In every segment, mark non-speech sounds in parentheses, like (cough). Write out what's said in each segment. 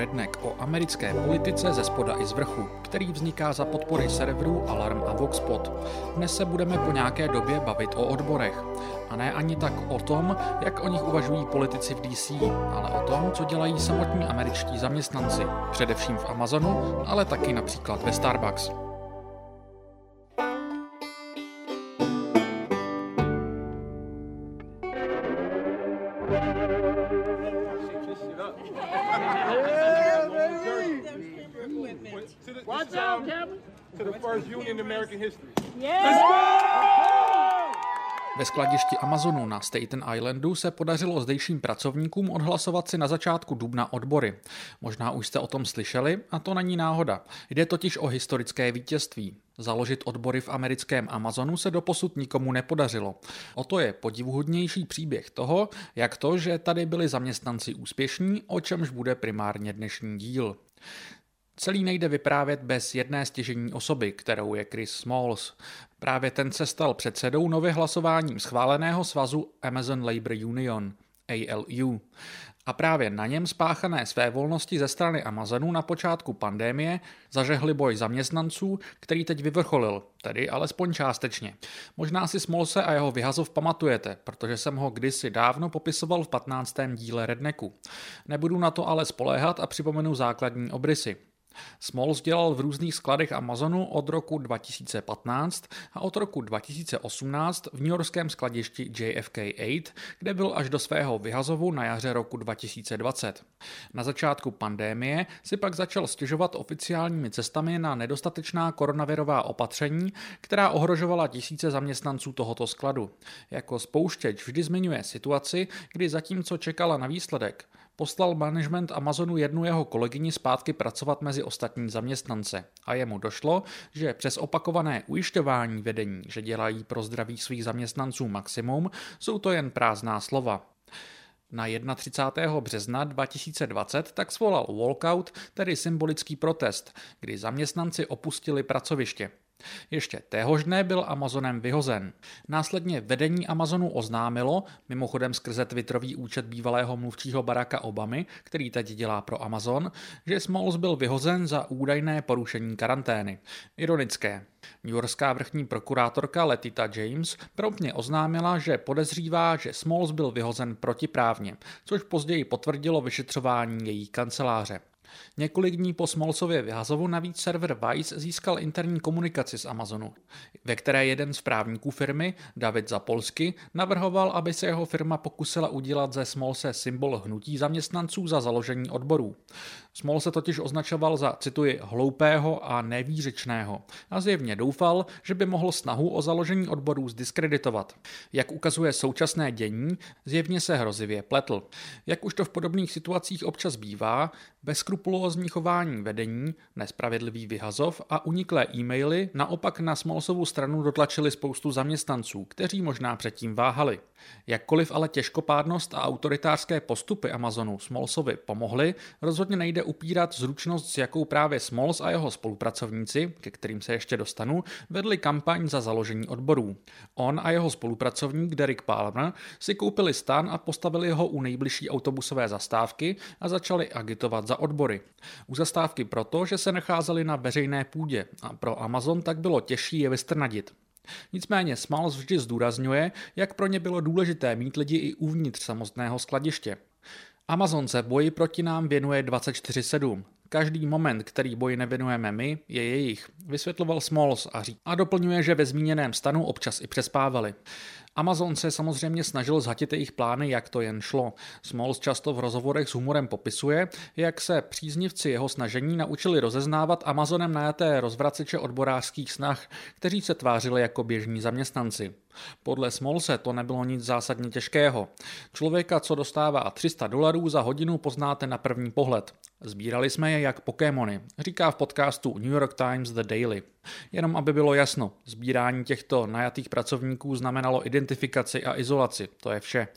Redneck o americké politice ze spoda i z vrchu, který vzniká za podpory serverů Alarm a Voxpot. Dnes se budeme po nějaké době bavit o odborech. A ne ani tak o tom, jak o nich uvažují politici v DC, ale o tom, co dělají samotní američtí zaměstnanci, především v Amazonu, ale taky například ve Starbucks. First union in American history. Ve skladišti Amazonu na Staten Islandu se podařilo zdejším pracovníkům odhlasovat si na začátku dubna odbory. Možná už jste o tom slyšeli a to není náhoda. Jde totiž o historické vítězství. Založit odbory v americkém Amazonu se doposud nikomu nepodařilo. O to je podivuhodnější příběh toho, jak to, že tady byli zaměstnanci úspěšní, o čemž bude primárně dnešní díl. Celý nejde vyprávět bez jedné stěžení osoby, kterou je Chris Smalls. Právě ten se stal předsedou nově hlasováním schváleného svazu Amazon Labor Union, ALU. A právě na něm spáchané své volnosti ze strany Amazonu na počátku pandémie zažehli boj zaměstnanců, který teď vyvrcholil, tedy alespoň částečně. Možná si Smolse a jeho vyhazov pamatujete, protože jsem ho kdysi dávno popisoval v 15. díle Redneku. Nebudu na to ale spoléhat a připomenu základní obrysy. Smalls dělal v různých skladech Amazonu od roku 2015 a od roku 2018 v newyorském skladišti JFK 8, kde byl až do svého vyhazovu na jaře roku 2020. Na začátku pandémie si pak začal stěžovat oficiálními cestami na nedostatečná koronavirová opatření, která ohrožovala tisíce zaměstnanců tohoto skladu. Jako spouštěč vždy zmiňuje situaci, kdy zatímco čekala na výsledek, poslal management Amazonu jednu jeho kolegyni zpátky pracovat mezi ostatní zaměstnance a jemu došlo, že přes opakované ujišťování vedení, že dělají pro zdraví svých zaměstnanců maximum, jsou to jen prázdná slova. Na 31. března 2020 tak svolal walkout, tedy symbolický protest, kdy zaměstnanci opustili pracoviště. Ještě téhož dne byl Amazonem vyhozen. Následně vedení Amazonu oznámilo, mimochodem skrze Twitterový účet bývalého mluvčího Baracka Obamy, který teď dělá pro Amazon, že Smalls byl vyhozen za údajné porušení karantény. Ironické. New Yorkská vrchní prokurátorka Letita James promptně oznámila, že podezřívá, že Smalls byl vyhozen protiprávně, což později potvrdilo vyšetřování její kanceláře. Několik dní po Smolsově vyhazovu navíc server Vice získal interní komunikaci z Amazonu, ve které jeden z právníků firmy, David Zapolsky, navrhoval, aby se jeho firma pokusila udělat ze Smolse symbol hnutí zaměstnanců za založení odborů. Smol se totiž označoval za, cituji, hloupého a nevířečného a zjevně doufal, že by mohl snahu o založení odborů zdiskreditovat. Jak ukazuje současné dění, zjevně se hrozivě pletl. Jak už to v podobných situacích občas bývá, bezkrupulózní chování vedení, nespravedlivý vyhazov a uniklé e-maily naopak na Smolsovu stranu dotlačili spoustu zaměstnanců, kteří možná předtím váhali. Jakkoliv ale těžkopádnost a autoritářské postupy Amazonu Smolsovi pomohly, rozhodně nejde upírat zručnost, s jakou právě Smols a jeho spolupracovníci, ke kterým se ještě dostanu, vedli kampaň za založení odborů. On a jeho spolupracovník Derek Palmer si koupili stan a postavili ho u nejbližší autobusové zastávky a začali agitovat za odbory. U zastávky proto, že se nacházeli na veřejné půdě a pro Amazon tak bylo těžší je vystrnadit. Nicméně Smalls vždy zdůrazňuje, jak pro ně bylo důležité mít lidi i uvnitř samotného skladiště. Amazon se boji proti nám věnuje 24-7. Každý moment, který boji nevěnujeme my, je jejich, vysvětloval Smalls a, ří- a doplňuje, že ve zmíněném stanu občas i přespávali. Amazon se samozřejmě snažil zhatit jejich plány, jak to jen šlo. Smalls často v rozhovorech s humorem popisuje, jak se příznivci jeho snažení naučili rozeznávat Amazonem najaté rozvraceče odborářských snah, kteří se tvářili jako běžní zaměstnanci. Podle Smolse to nebylo nic zásadně těžkého. Člověka, co dostává 300 dolarů za hodinu, poznáte na první pohled. Sbírali jsme je jak Pokémony, říká v podcastu New York Times The Daily. Jenom aby bylo jasno, sbírání těchto najatých pracovníků znamenalo identifikaci a izolaci, to je vše.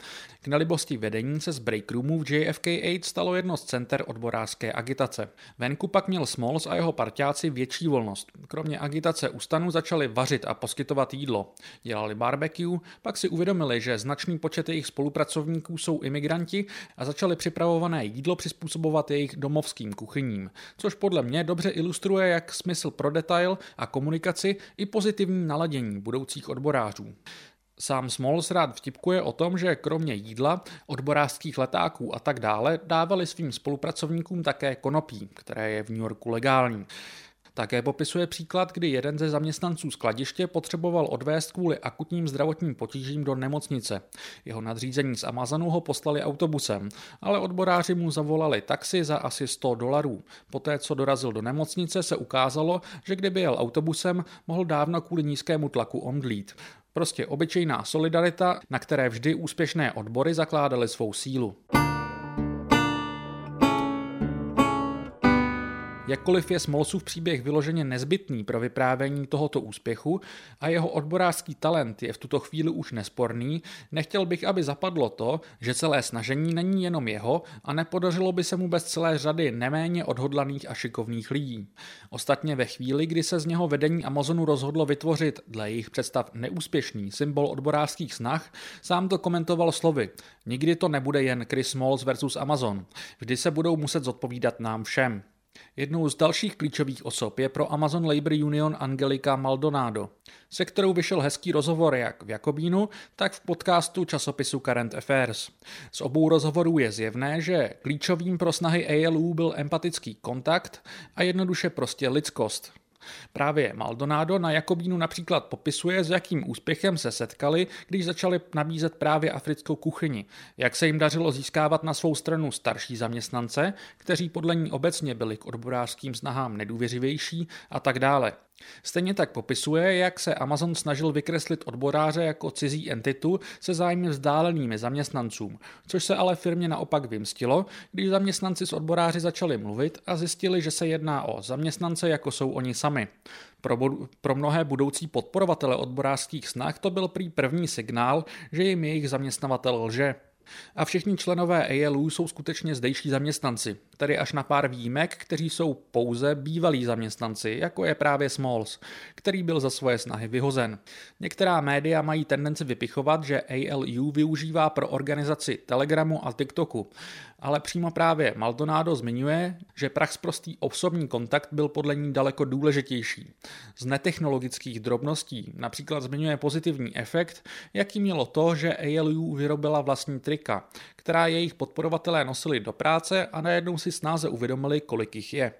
K nelibosti vedení se z breakroomů v JFK 8 stalo jedno z center odborářské agitace. Venku pak měl Smalls a jeho parťáci větší volnost. Kromě agitace u stanu začali vařit a poskytovat jídlo. Dělali barbecue, pak si uvědomili, že značný počet jejich spolupracovníků jsou imigranti a začali připravované jídlo přizpůsobovat jejich domovským kuchyním, což podle mě dobře ilustruje jak smysl pro detail a komunikaci i pozitivní naladění budoucích odborářů. Sám Smalls rád vtipkuje o tom, že kromě jídla, odborářských letáků a tak dále dávali svým spolupracovníkům také konopí, které je v New Yorku legální. Také popisuje příklad, kdy jeden ze zaměstnanců skladiště potřeboval odvést kvůli akutním zdravotním potížím do nemocnice. Jeho nadřízení z Amazonu ho poslali autobusem, ale odboráři mu zavolali taxi za asi 100 dolarů. Poté, co dorazil do nemocnice, se ukázalo, že kdyby jel autobusem, mohl dávno kvůli nízkému tlaku omdlít. Prostě obyčejná solidarita, na které vždy úspěšné odbory zakládaly svou sílu. Jakkoliv je Smolsův příběh vyloženě nezbytný pro vyprávění tohoto úspěchu a jeho odborářský talent je v tuto chvíli už nesporný, nechtěl bych, aby zapadlo to, že celé snažení není jenom jeho a nepodařilo by se mu bez celé řady neméně odhodlaných a šikovných lidí. Ostatně ve chvíli, kdy se z něho vedení Amazonu rozhodlo vytvořit dle jejich představ neúspěšný symbol odborářských snah, sám to komentoval slovy. Nikdy to nebude jen Chris Smalls versus Amazon. Vždy se budou muset zodpovídat nám všem. Jednou z dalších klíčových osob je pro Amazon Labor Union Angelika Maldonado, se kterou vyšel hezký rozhovor jak v Jakobínu, tak v podcastu časopisu Current Affairs. Z obou rozhovorů je zjevné, že klíčovým pro snahy ALU byl empatický kontakt a jednoduše prostě lidskost. Právě Maldonado na Jakobínu například popisuje, s jakým úspěchem se setkali, když začali nabízet právě africkou kuchyni, jak se jim dařilo získávat na svou stranu starší zaměstnance, kteří podle ní obecně byli k odborářským snahám nedůvěřivější a tak dále. Stejně tak popisuje, jak se Amazon snažil vykreslit odboráře jako cizí entitu se zájmy vzdálenými zaměstnancům, což se ale firmě naopak vymstilo, když zaměstnanci s odboráři začali mluvit a zjistili, že se jedná o zaměstnance, jako jsou oni sami. Pro, pro mnohé budoucí podporovatele odborářských snah to byl prý první signál, že jim jejich zaměstnavatel lže. A všichni členové ALU jsou skutečně zdejší zaměstnanci, tedy až na pár výjimek, kteří jsou pouze bývalí zaměstnanci, jako je právě Smalls, který byl za svoje snahy vyhozen. Některá média mají tendenci vypichovat, že ALU využívá pro organizaci Telegramu a TikToku, ale přímo právě Maldonado zmiňuje, že praxprostý osobní kontakt byl podle ní daleko důležitější. Z netechnologických drobností například zmiňuje pozitivní efekt, jaký mělo to, že ALU vyrobila vlastní trika, která jejich podporovatelé nosili do práce a najednou si snáze uvědomili, kolik jich je.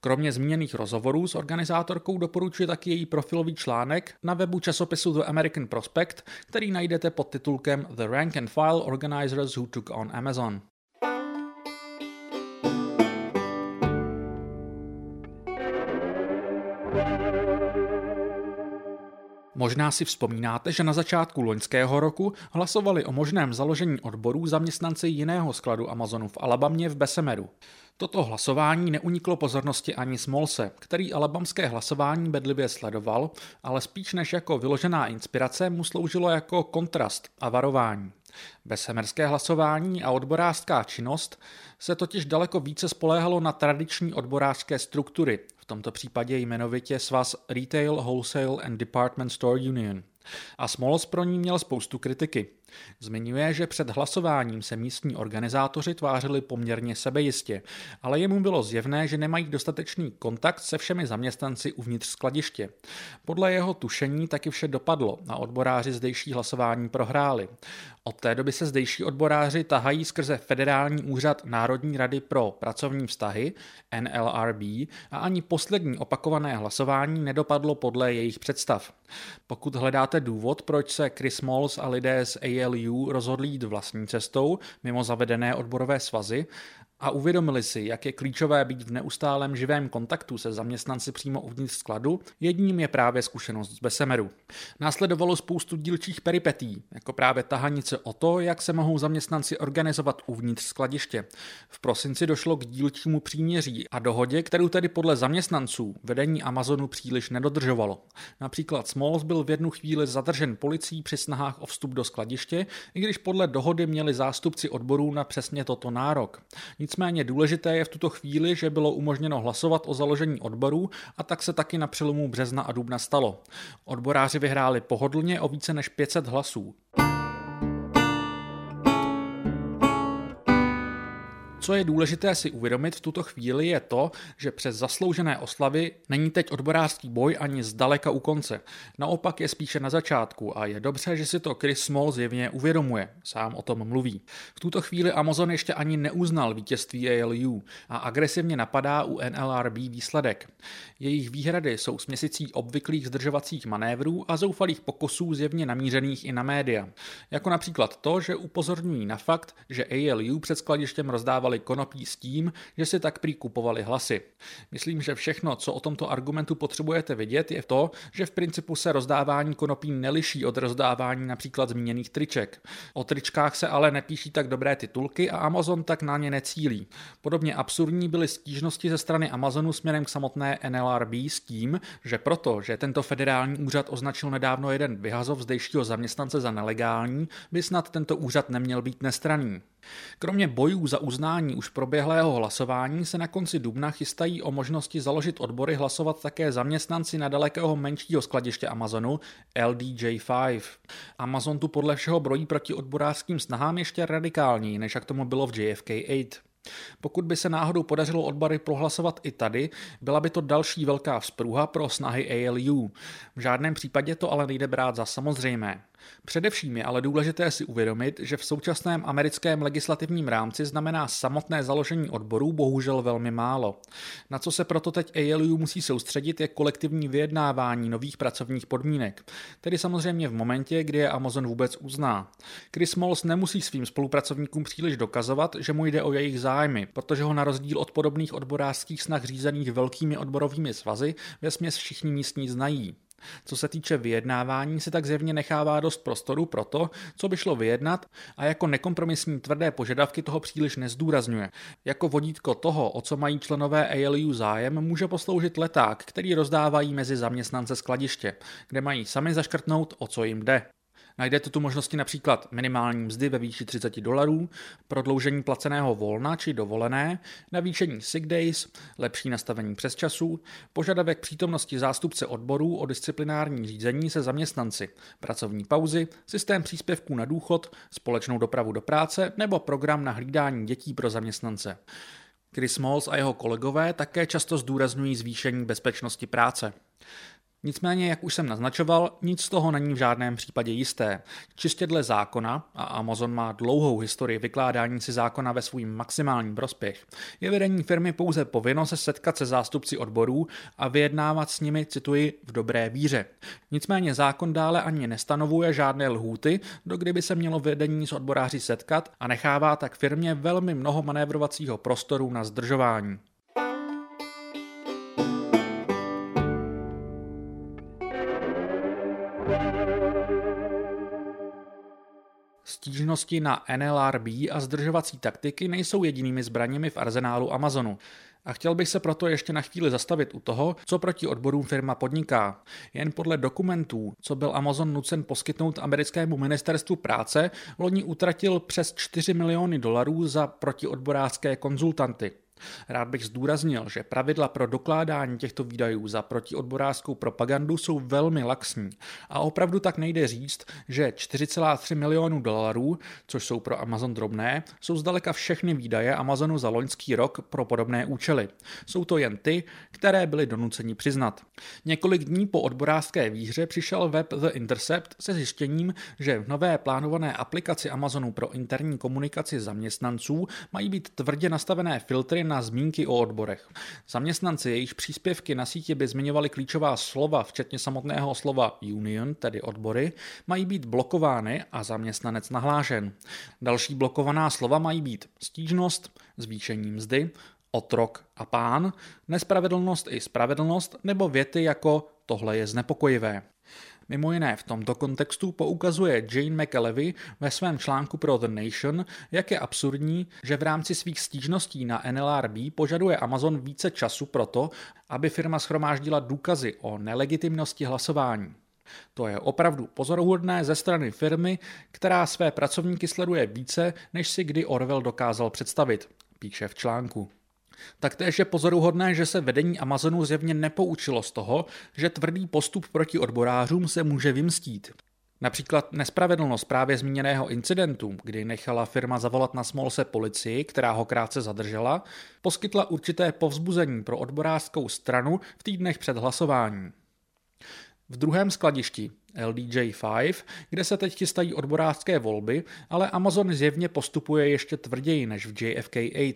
Kromě zmíněných rozhovorů s organizátorkou doporučuje taky její profilový článek na webu časopisu The American Prospect, který najdete pod titulkem The Rank and File Organizers Who Took on Amazon. Možná si vzpomínáte, že na začátku loňského roku hlasovali o možném založení odborů zaměstnanci jiného skladu Amazonu v Alabamě v Besemeru. Toto hlasování neuniklo pozornosti ani Smolse, který alabamské hlasování bedlivě sledoval, ale spíš než jako vyložená inspirace mu sloužilo jako kontrast a varování. Besemerské hlasování a odborářská činnost se totiž daleko více spoléhalo na tradiční odborářské struktury, tomto případě jmenovitě svaz Retail, Wholesale and Department Store Union. A Smolos pro ní měl spoustu kritiky. Zmiňuje, že před hlasováním se místní organizátoři tvářili poměrně sebejistě, ale jemu bylo zjevné, že nemají dostatečný kontakt se všemi zaměstnanci uvnitř skladiště. Podle jeho tušení taky vše dopadlo a odboráři zdejší hlasování prohráli. Od té doby se zdejší odboráři tahají skrze Federální úřad Národní rady pro pracovní vztahy, NLRB, a ani poslední opakované hlasování nedopadlo podle jejich představ. Pokud hledáte důvod, proč se Chris Malls a lidé z ALU rozhodli jít vlastní cestou, mimo zavedené odborové svazy, a uvědomili si, jak je klíčové být v neustálém živém kontaktu se zaměstnanci přímo uvnitř skladu, jedním je právě zkušenost z Besemeru. Následovalo spoustu dílčích peripetí, jako právě tahanice o to, jak se mohou zaměstnanci organizovat uvnitř skladiště. V prosinci došlo k dílčímu příměří a dohodě, kterou tedy podle zaměstnanců vedení Amazonu příliš nedodržovalo. Například Smalls byl v jednu chvíli zadržen policií při snahách o vstup do skladiště, i když podle dohody měli zástupci odborů na přesně toto nárok. Nicméně důležité je v tuto chvíli, že bylo umožněno hlasovat o založení odborů a tak se taky na přelomu března a dubna stalo. Odboráři vyhráli pohodlně o více než 500 hlasů. Co je důležité si uvědomit v tuto chvíli je to, že přes zasloužené oslavy není teď odborářský boj ani zdaleka u konce. Naopak je spíše na začátku a je dobře, že si to Chris Small zjevně uvědomuje. Sám o tom mluví. V tuto chvíli Amazon ještě ani neuznal vítězství ALU a agresivně napadá u NLRB výsledek. Jejich výhrady jsou s měsící obvyklých zdržovacích manévrů a zoufalých pokusů zjevně namířených i na média. Jako například to, že upozorňují na fakt, že ALU před skladištěm rozdávali kupovali konopí s tím, že si tak prý kupovali hlasy. Myslím, že všechno, co o tomto argumentu potřebujete vědět, je to, že v principu se rozdávání konopí neliší od rozdávání například zmíněných triček. O tričkách se ale nepíší tak dobré titulky a Amazon tak na ně necílí. Podobně absurdní byly stížnosti ze strany Amazonu směrem k samotné NLRB s tím, že proto, že tento federální úřad označil nedávno jeden vyhazov zdejšího zaměstnance za nelegální, by snad tento úřad neměl být nestraný. Kromě bojů za uznání už proběhlého hlasování se na konci dubna chystají o možnosti založit odbory hlasovat také zaměstnanci nedalekého menšího skladiště Amazonu LDJ5. Amazon tu podle všeho brojí proti odborářským snahám ještě radikálněji, než jak tomu bylo v JFK 8. Pokud by se náhodou podařilo odbory prohlasovat i tady, byla by to další velká vzpruha pro snahy ALU. V žádném případě to ale nejde brát za samozřejmé. Především je ale důležité si uvědomit, že v současném americkém legislativním rámci znamená samotné založení odborů bohužel velmi málo. Na co se proto teď ALU musí soustředit je kolektivní vyjednávání nových pracovních podmínek, tedy samozřejmě v momentě, kdy je Amazon vůbec uzná. Chris Mols nemusí svým spolupracovníkům příliš dokazovat, že mu jde o jejich zájmy, protože ho na rozdíl od podobných odborářských snah řízených velkými odborovými svazy ve směs všichni místní znají. Co se týče vyjednávání, se tak zjevně nechává dost prostoru pro to, co by šlo vyjednat a jako nekompromisní tvrdé požadavky toho příliš nezdůrazňuje. Jako vodítko toho, o co mají členové ALU zájem, může posloužit leták, který rozdávají mezi zaměstnance skladiště, kde mají sami zaškrtnout, o co jim jde. Najdete tu možnosti například minimální mzdy ve výši 30 dolarů, prodloužení placeného volna či dovolené, navýšení sick days, lepší nastavení přes časů, požadavek přítomnosti zástupce odborů o disciplinární řízení se zaměstnanci, pracovní pauzy, systém příspěvků na důchod, společnou dopravu do práce nebo program na hlídání dětí pro zaměstnance. Chris Smalls a jeho kolegové také často zdůrazňují zvýšení bezpečnosti práce. Nicméně, jak už jsem naznačoval, nic z toho není v žádném případě jisté. Čistě dle zákona, a Amazon má dlouhou historii vykládání si zákona ve svůj maximální prospěch, je vedení firmy pouze povinno se setkat se zástupci odborů a vyjednávat s nimi, cituji, v dobré víře. Nicméně zákon dále ani nestanovuje žádné lhůty, do kdyby se mělo vedení s odboráři setkat a nechává tak firmě velmi mnoho manévrovacího prostoru na zdržování. Stížnosti na NLRB a zdržovací taktiky nejsou jedinými zbraněmi v arzenálu Amazonu. A chtěl bych se proto ještě na chvíli zastavit u toho, co proti odborům firma podniká. Jen podle dokumentů, co byl Amazon nucen poskytnout americkému ministerstvu práce, loni utratil přes 4 miliony dolarů za protiodborářské konzultanty. Rád bych zdůraznil, že pravidla pro dokládání těchto výdajů za protiodborářskou propagandu jsou velmi laxní a opravdu tak nejde říct, že 4,3 milionů dolarů, což jsou pro Amazon drobné, jsou zdaleka všechny výdaje Amazonu za loňský rok pro podobné účely. Jsou to jen ty, které byly donuceni přiznat. Několik dní po odborářské výhře přišel web The Intercept se zjištěním, že v nové plánované aplikaci Amazonu pro interní komunikaci zaměstnanců mají být tvrdě nastavené filtry na zmínky o odborech. Zaměstnanci, jejichž příspěvky na síti by zmiňovali klíčová slova, včetně samotného slova union, tedy odbory, mají být blokovány a zaměstnanec nahlášen. Další blokovaná slova mají být stížnost, zvýšení mzdy, otrok a pán, nespravedlnost i spravedlnost nebo věty jako tohle je znepokojivé. Mimo jiné v tomto kontextu poukazuje Jane McAlevy ve svém článku pro The Nation, jak je absurdní, že v rámci svých stížností na NLRB požaduje Amazon více času pro to, aby firma schromáždila důkazy o nelegitimnosti hlasování. To je opravdu pozoruhodné ze strany firmy, která své pracovníky sleduje více, než si kdy Orwell dokázal představit, píše v článku. Taktéž je pozoruhodné, že se vedení Amazonu zjevně nepoučilo z toho, že tvrdý postup proti odborářům se může vymstít. Například nespravedlnost právě zmíněného incidentu, kdy nechala firma zavolat na Smolse policii, která ho krátce zadržela, poskytla určité povzbuzení pro odborářskou stranu v týdnech před hlasováním. V druhém skladišti LDJ5, kde se teď chystají odborářské volby, ale Amazon zjevně postupuje ještě tvrději než v JFK8.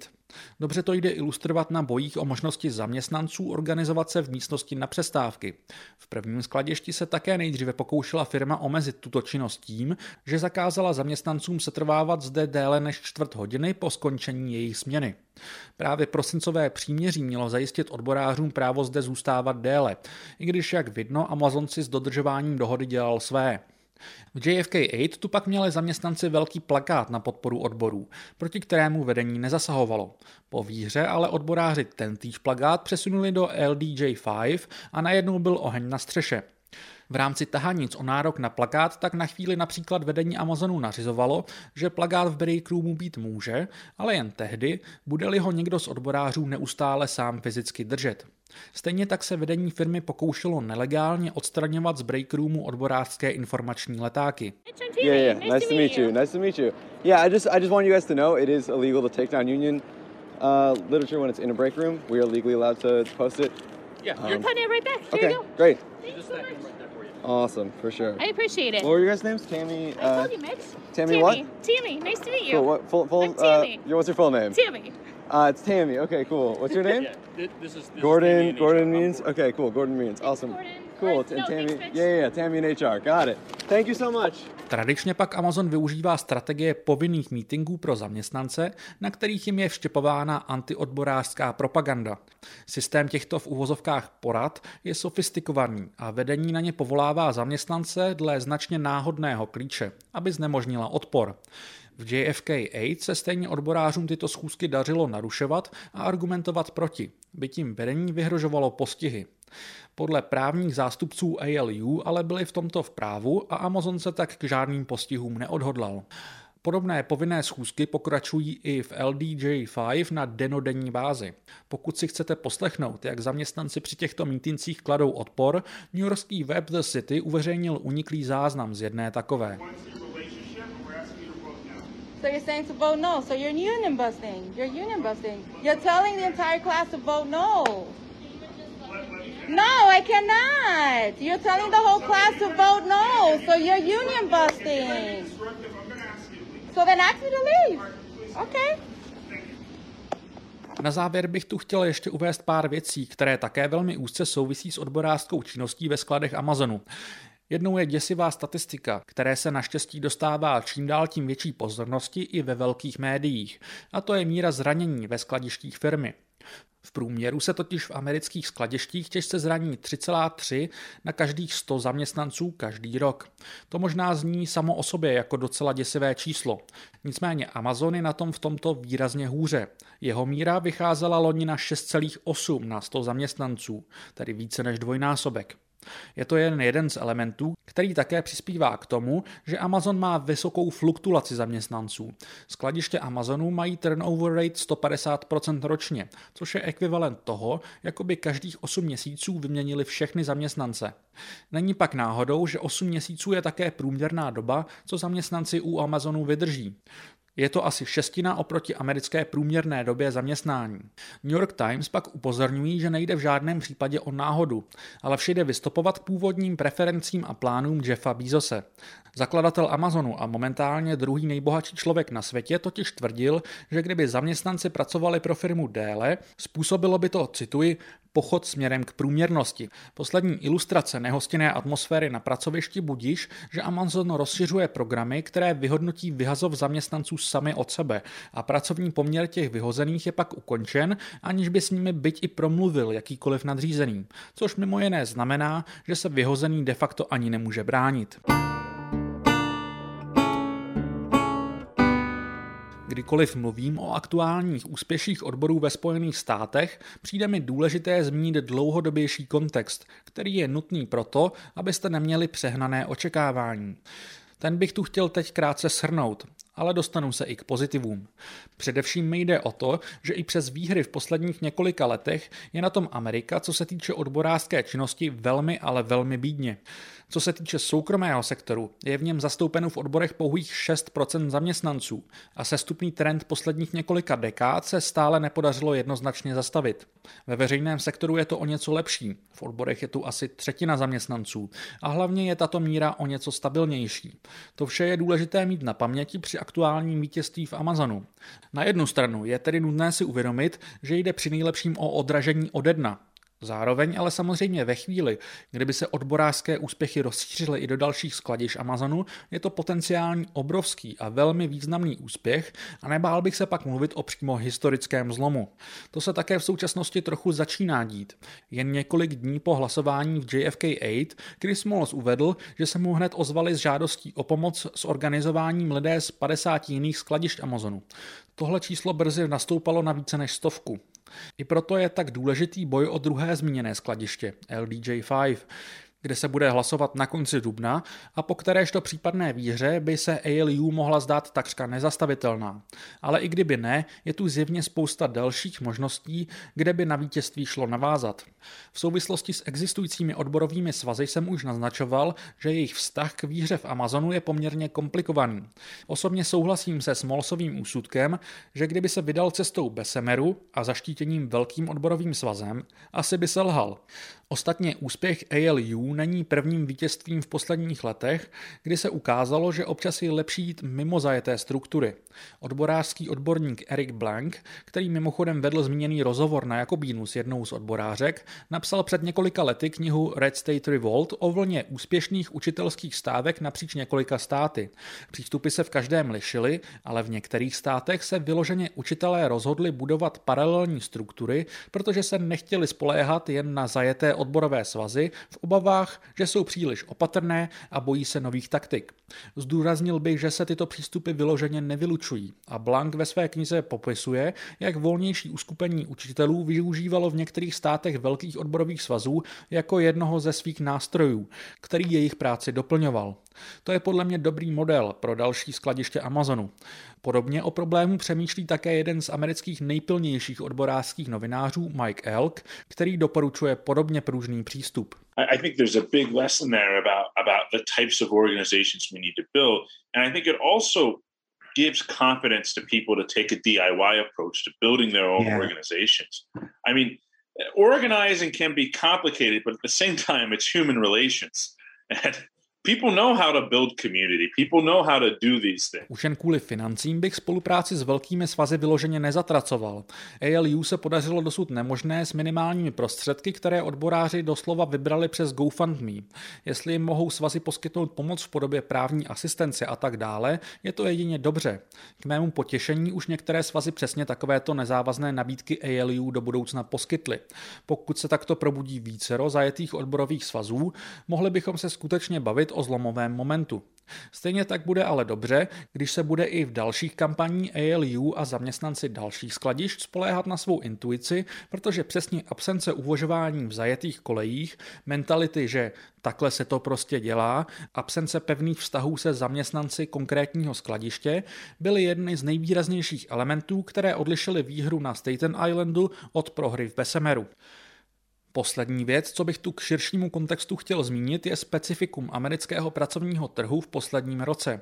Dobře to jde ilustrovat na bojích o možnosti zaměstnanců organizovat se v místnosti na přestávky. V prvním skladišti se také nejdříve pokoušela firma omezit tuto činnost tím, že zakázala zaměstnancům setrvávat zde déle než čtvrt hodiny po skončení jejich směny. Právě prosincové příměří mělo zajistit odborářům právo zde zůstávat déle, i když, jak vidno, Amazon si s dodržováním dohody dělal své. V JFK 8 tu pak měli zaměstnanci velký plakát na podporu odborů, proti kterému vedení nezasahovalo. Po výhře ale odboráři tentýž plakát přesunuli do LDJ5 a najednou byl oheň na střeše. V rámci tahanic o nárok na plakát tak na chvíli například vedení Amazonu nařizovalo, že plakát v break roomu být může, ale jen tehdy, bude-li ho někdo z odborářů neustále sám fyzicky držet. Stejně tak se vedení firmy pokoušelo nelegálně odstraňovat z break roomu odborářské informační letáky. Yeah, yeah. Nice to meet you. Nice to meet you. Yeah, I just I just want you guys to know it is illegal to take down union uh, literature when it's in a break room. We are legally allowed to post it. Yeah, you're putting it right back. Here Okay, you go. great. Thanks so much. Awesome, for sure. I appreciate it. What were your guys' names? Tammy. I Uh, told you, Mitch. Tammy what? Tammy, nice to meet you. cool. What full full? I'm Uh, Tammy. your- what's your full name? Tammy. Uh, it's Tammy. Okay, cool. What's your (laughs) name? Yeah, this is this Gordon. and Gordon means. Okay, cool. Gordon means. Awesome. Gordon. Cool. No, Tammy. Yeah, yeah, yeah. Tammy and HR. Got it. Thank you so much. Tradičně pak Amazon využívá strategie povinných mítinků pro zaměstnance, na kterých jim je vštěpována antiodborářská propaganda. Systém těchto v uvozovkách porad je sofistikovaný a vedení na ně povolává zaměstnance dle značně náhodného klíče, aby znemožnila odpor. V JFK 8 se stejně odborářům tyto schůzky dařilo narušovat a argumentovat proti, by tím vedení vyhrožovalo postihy. Podle právních zástupců ALU ale byli v tomto v právu a Amazon se tak k žádným postihům neodhodlal. Podobné povinné schůzky pokračují i v LDJ5 na denodenní bázi. Pokud si chcete poslechnout, jak zaměstnanci při těchto mítincích kladou odpor, newyorský web The City uveřejnil uniklý záznam z jedné takové. So you're saying to vote no. So you're union busting. You're union busting. You're telling the entire class to vote no. No, I cannot. You're telling the whole class to vote no. So you're union busting. So then ask me to leave. Okay. Na závěr bych tu chtěl ještě uvést pár věcí, které také velmi úzce souvisí s odborářskou činností ve skladech Amazonu. Jednou je děsivá statistika, které se naštěstí dostává čím dál tím větší pozornosti i ve velkých médiích, a to je míra zranění ve skladištích firmy. V průměru se totiž v amerických skladištích těžce zraní 3,3 na každých 100 zaměstnanců každý rok. To možná zní samo o sobě jako docela děsivé číslo. Nicméně Amazon je na tom v tomto výrazně hůře. Jeho míra vycházela loni na 6,8 na 100 zaměstnanců, tedy více než dvojnásobek. Je to jen jeden z elementů, který také přispívá k tomu, že Amazon má vysokou fluktuaci zaměstnanců. Skladiště Amazonu mají turnover rate 150% ročně, což je ekvivalent toho, jako by každých 8 měsíců vyměnili všechny zaměstnance. Není pak náhodou, že 8 měsíců je také průměrná doba, co zaměstnanci u Amazonu vydrží. Je to asi šestina oproti americké průměrné době zaměstnání. New York Times pak upozorňují, že nejde v žádném případě o náhodu, ale vše jde vystopovat původním preferencím a plánům Jeffa Bezose. Zakladatel Amazonu a momentálně druhý nejbohatší člověk na světě totiž tvrdil, že kdyby zaměstnanci pracovali pro firmu déle, způsobilo by to, cituji, pochod směrem k průměrnosti. Poslední ilustrace nehostinné atmosféry na pracovišti budíš, že Amazon rozšiřuje programy, které vyhodnotí vyhazov zaměstnanců sami od sebe a pracovní poměr těch vyhozených je pak ukončen, aniž by s nimi byť i promluvil jakýkoliv nadřízený, což mimo jiné znamená, že se vyhozený de facto ani nemůže bránit. Kdykoliv mluvím o aktuálních úspěších odborů ve Spojených státech, přijde mi důležité zmínit dlouhodobější kontext, který je nutný proto, abyste neměli přehnané očekávání. Ten bych tu chtěl teď krátce shrnout, ale dostanu se i k pozitivům. Především mi jde o to, že i přes výhry v posledních několika letech je na tom Amerika, co se týče odborářské činnosti, velmi, ale velmi bídně. Co se týče soukromého sektoru, je v něm zastoupeno v odborech pouhých 6% zaměstnanců a sestupný trend posledních několika dekád se stále nepodařilo jednoznačně zastavit. Ve veřejném sektoru je to o něco lepší, v odborech je tu asi třetina zaměstnanců a hlavně je tato míra o něco stabilnější. To vše je důležité mít na paměti při aktuálním vítězství v Amazonu. Na jednu stranu je tedy nutné si uvědomit, že jde při nejlepším o odražení ode dna, Zároveň ale samozřejmě ve chvíli, kdyby se odborářské úspěchy rozšířily i do dalších skladiš Amazonu, je to potenciální obrovský a velmi významný úspěch a nebál bych se pak mluvit o přímo historickém zlomu. To se také v současnosti trochu začíná dít. Jen několik dní po hlasování v JFK 8 Chris Moles uvedl, že se mu hned ozvali s žádostí o pomoc s organizováním lidé z 50 jiných skladišť Amazonu. Tohle číslo brzy nastoupalo na více než stovku. I proto je tak důležitý boj o druhé zmíněné skladiště LDJ5, kde se bude hlasovat na konci dubna a po kteréžto případné výhře by se ALU mohla zdát takřka nezastavitelná. Ale i kdyby ne, je tu zjevně spousta dalších možností, kde by na vítězství šlo navázat. V souvislosti s existujícími odborovými svazy jsem už naznačoval, že jejich vztah k výhře v Amazonu je poměrně komplikovaný. Osobně souhlasím se Smolsovým úsudkem, že kdyby se vydal cestou Besemeru a zaštítěním velkým odborovým svazem, asi by se lhal. Ostatně úspěch ALU není prvním vítězstvím v posledních letech, kdy se ukázalo, že občas je lepší jít mimo zajeté struktury. Odborářský odborník Eric Blank, který mimochodem vedl zmíněný rozhovor na Jakobínu s jednou z odborářek, napsal před několika lety knihu Red State Revolt o vlně úspěšných učitelských stávek napříč několika státy. Přístupy se v každém lišily, ale v některých státech se vyloženě učitelé rozhodli budovat paralelní struktury, protože se nechtěli spoléhat jen na zajeté odborové svazy v obavách, že jsou příliš opatrné a bojí se nových taktik. Zdůraznil bych, že se tyto přístupy vyloženě nevylučují a Blank ve své knize popisuje, jak volnější uskupení učitelů využívalo v některých státech velkých odborových svazů jako jednoho ze svých nástrojů, který jejich práci doplňoval. To je podle mě dobrý model pro další skladiště Amazonu. Podobně o problému přemýšlí také jeden z amerických nejpilnějších odborářských novinářů Mike Elk, který doporučuje podobně pružný přístup. I think there's a big lesson there about about the types of organizations we need to build, and I think it also gives confidence to people to take a DIY approach to building their own yeah. organizations. I mean, organizing can be complicated, but at the same time, it's human relations. (laughs) And People know how to build community. People know how to do these things. Už jen kvůli financím bych spolupráci s velkými svazy vyloženě nezatracoval. ALU se podařilo dosud nemožné s minimálními prostředky, které odboráři doslova vybrali přes GoFundMe. Jestli jim mohou svazy poskytnout pomoc v podobě právní asistence a tak dále, je to jedině dobře. K mému potěšení už některé svazy přesně takovéto nezávazné nabídky ALU do budoucna poskytly. Pokud se takto probudí vícero zajetých odborových svazů, mohli bychom se skutečně bavit o zlomovém momentu. Stejně tak bude ale dobře, když se bude i v dalších kampaní ALU a zaměstnanci dalších skladišť spoléhat na svou intuici, protože přesně absence uvožování v zajetých kolejích, mentality, že takhle se to prostě dělá, absence pevných vztahů se zaměstnanci konkrétního skladiště byly jedny z nejvýraznějších elementů, které odlišily výhru na Staten Islandu od prohry v Besemeru. Poslední věc, co bych tu k širšímu kontextu chtěl zmínit, je specifikum amerického pracovního trhu v posledním roce.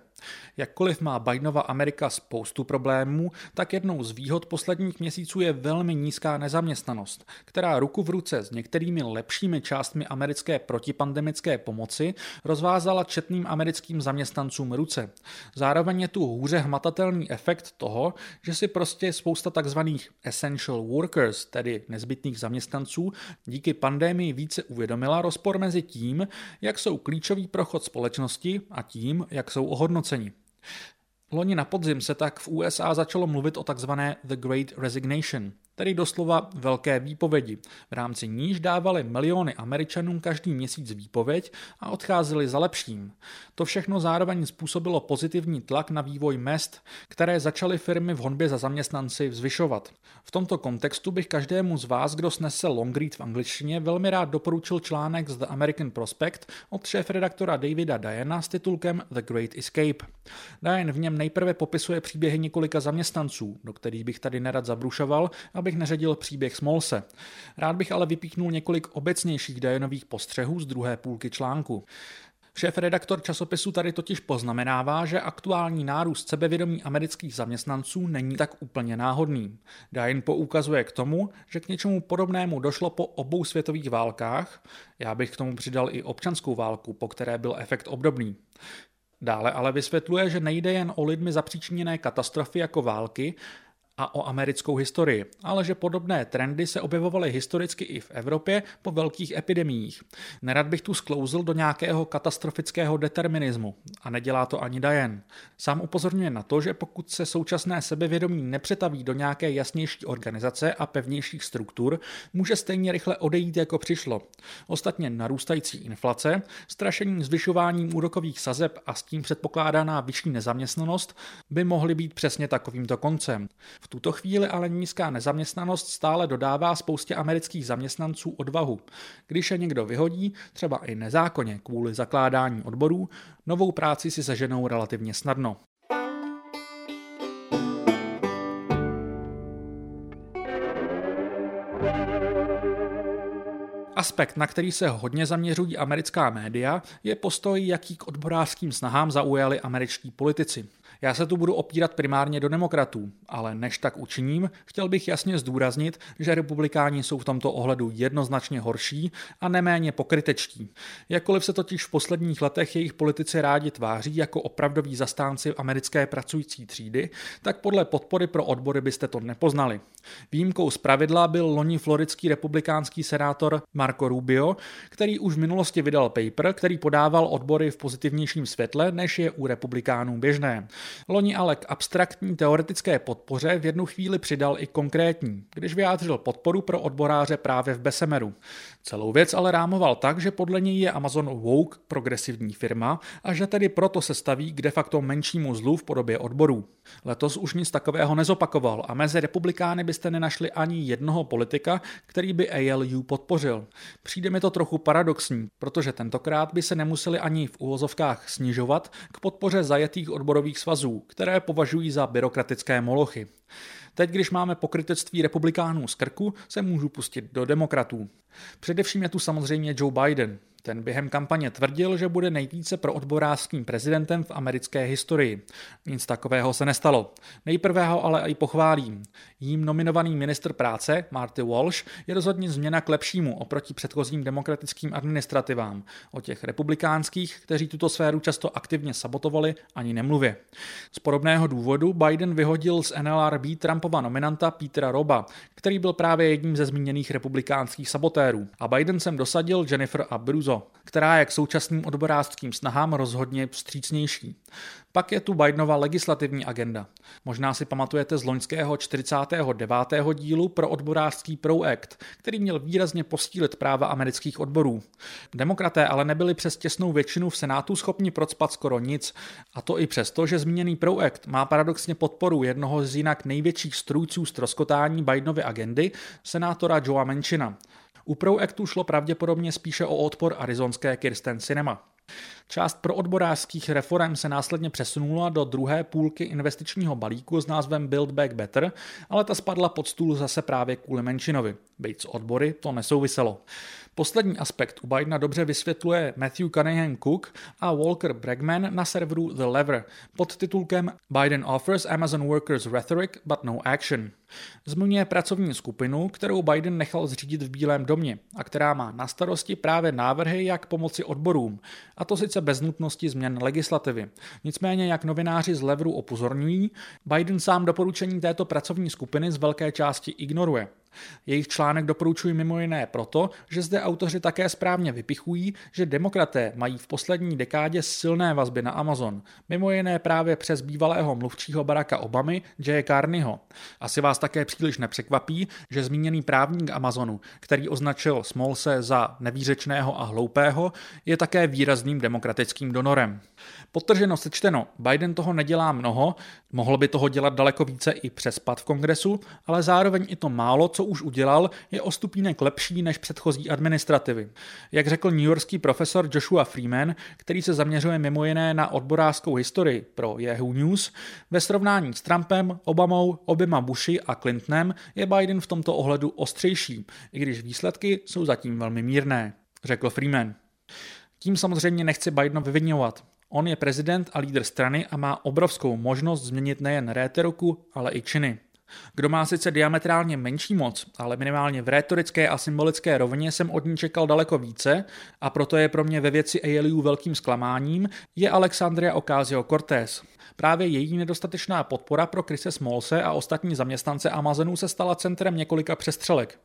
Jakkoliv má Bidenova Amerika spoustu problémů, tak jednou z výhod posledních měsíců je velmi nízká nezaměstnanost, která ruku v ruce s některými lepšími částmi americké protipandemické pomoci rozvázala četným americkým zaměstnancům ruce. Zároveň je tu hůře hmatatelný efekt toho, že si prostě spousta takzvaných essential workers, tedy nezbytných zaměstnanců, díky pandémii více uvědomila rozpor mezi tím, jak jsou klíčový prochod společnosti a tím, jak jsou ohodnoceni. Loni na podzim se tak v USA začalo mluvit o takzvané The Great Resignation – tedy doslova velké výpovědi. V rámci níž dávali miliony Američanům každý měsíc výpověď a odcházeli za lepším. To všechno zároveň způsobilo pozitivní tlak na vývoj mest, které začaly firmy v honbě za zaměstnanci zvyšovat. V tomto kontextu bych každému z vás, kdo snese long read v angličtině, velmi rád doporučil článek z The American Prospect od šéf-redaktora Davida Diana s titulkem The Great Escape. Diane v něm nejprve popisuje příběhy několika zaměstnanců, do kterých bych tady nerad zabrušoval, abych neředil příběh Smolse. Rád bych ale vypíknul několik obecnějších Dajanových postřehů z druhé půlky článku. Šéf-redaktor časopisu tady totiž poznamenává, že aktuální nárůst sebevědomí amerických zaměstnanců není tak úplně náhodný. Dain poukazuje k tomu, že k něčemu podobnému došlo po obou světových válkách, já bych k tomu přidal i občanskou válku, po které byl efekt obdobný. Dále ale vysvětluje, že nejde jen o lidmi zapříčiněné katastrofy jako války, a o americkou historii, ale že podobné trendy se objevovaly historicky i v Evropě po velkých epidemiích. Nerad bych tu sklouzl do nějakého katastrofického determinismu a nedělá to ani Diane. Sám upozorňuje na to, že pokud se současné sebevědomí nepřetaví do nějaké jasnější organizace a pevnějších struktur, může stejně rychle odejít jako přišlo. Ostatně narůstající inflace, strašení zvyšováním úrokových sazeb a s tím předpokládaná vyšší nezaměstnanost by mohly být přesně takovýmto koncem. V tuto chvíli ale nízká nezaměstnanost stále dodává spoustě amerických zaměstnanců odvahu. Když je někdo vyhodí, třeba i nezákonně kvůli zakládání odborů, novou práci si seženou relativně snadno. Aspekt, na který se hodně zaměřují americká média, je postoj, jaký k odborářským snahám zaujali američtí politici. Já se tu budu opírat primárně do demokratů, ale než tak učiním, chtěl bych jasně zdůraznit, že republikáni jsou v tomto ohledu jednoznačně horší a neméně pokrytečtí. Jakkoliv se totiž v posledních letech jejich politici rádi tváří jako opravdoví zastánci americké pracující třídy, tak podle podpory pro odbory byste to nepoznali. Výjimkou z pravidla byl loni floridský republikánský senátor Marco Rubio, který už v minulosti vydal paper, který podával odbory v pozitivnějším světle, než je u republikánů běžné. Loni ale k abstraktní teoretické podpoře v jednu chvíli přidal i konkrétní, když vyjádřil podporu pro odboráře právě v Besemeru. Celou věc ale rámoval tak, že podle něj je Amazon woke progresivní firma a že tedy proto se staví k de facto menšímu zlu v podobě odborů. Letos už nic takového nezopakoval a mezi republikány byste nenašli ani jednoho politika, který by ALU podpořil. Přijde mi to trochu paradoxní, protože tentokrát by se nemuseli ani v uvozovkách snižovat k podpoře zajetých odborových svazů, které považují za byrokratické molochy. Teď, když máme pokrytectví republikánů z krku, se můžu pustit do demokratů. Především je tu samozřejmě Joe Biden. Ten během kampaně tvrdil, že bude nejvíce pro odborářským prezidentem v americké historii. Nic takového se nestalo. Nejprve ho ale i pochválím. Jím nominovaný ministr práce, Marty Walsh, je rozhodně změna k lepšímu oproti předchozím demokratickým administrativám. O těch republikánských, kteří tuto sféru často aktivně sabotovali, ani nemluvě. Z podobného důvodu Biden vyhodil z NLRB Trumpova nominanta Petera Roba, který byl právě jedním ze zmíněných republikánských sabotérů. A Biden sem dosadil Jennifer Abruzzo, která je k současným odborářským snahám rozhodně vstřícnější. Pak je tu Bidenova legislativní agenda. Možná si pamatujete z loňského 49. dílu pro odborářský Pro Act, který měl výrazně postílit práva amerických odborů. Demokraté ale nebyli přes těsnou většinu v Senátu schopni procpat skoro nic, a to i přesto, že zmíněný Pro Act má paradoxně podporu jednoho z jinak největších strůjců stroskotání Bidenovy agendy, senátora Joea Menchina. U Pro Actu šlo pravděpodobně spíše o odpor arizonské Kirsten Cinema. Část pro odborářských reform se následně přesunula do druhé půlky investičního balíku s názvem Build Back Better, ale ta spadla pod stůl zase právě kvůli menšinovi. Byť s odbory to nesouviselo. Poslední aspekt u Bidena dobře vysvětluje Matthew Cunningham Cook a Walker Bregman na serveru The Lever pod titulkem Biden offers Amazon workers rhetoric but no action. Zmiňuje pracovní skupinu, kterou Biden nechal zřídit v Bílém domě a která má na starosti právě návrhy, jak pomoci odborům, a to sice bez nutnosti změn legislativy. Nicméně, jak novináři z Leveru upozorňují, Biden sám doporučení této pracovní skupiny z velké části ignoruje. Jejich článek doporučuji mimo jiné proto, že zde autoři také správně vypichují, že demokraté mají v poslední dekádě silné vazby na Amazon, mimo jiné právě přes bývalého mluvčího Baracka Obamy, Jay Carneyho. Asi vás také příliš nepřekvapí, že zmíněný právník Amazonu, který označil Smolse za nevýřečného a hloupého, je také výrazným demokratickým donorem. Potrženo sečteno, Biden toho nedělá mnoho, mohl by toho dělat daleko více i přes pad v kongresu, ale zároveň i to málo, co už udělal, je o stupínek lepší než předchozí administrativy. Jak řekl newyorský profesor Joshua Freeman, který se zaměřuje mimo jiné na odborářskou historii pro Yahoo News, ve srovnání s Trumpem, Obamou, oběma Bushy a Clintonem je Biden v tomto ohledu ostřejší, i když výsledky jsou zatím velmi mírné, řekl Freeman. Tím samozřejmě nechci Bidena vyvinovat. On je prezident a lídr strany a má obrovskou možnost změnit nejen rétoriku, ale i činy. Kdo má sice diametrálně menší moc, ale minimálně v rétorické a symbolické rovině jsem od ní čekal daleko více a proto je pro mě ve věci ALU velkým zklamáním, je Alexandria Ocasio-Cortez. Právě její nedostatečná podpora pro Krise Smolse a ostatní zaměstnance Amazonu se stala centrem několika přestřelek.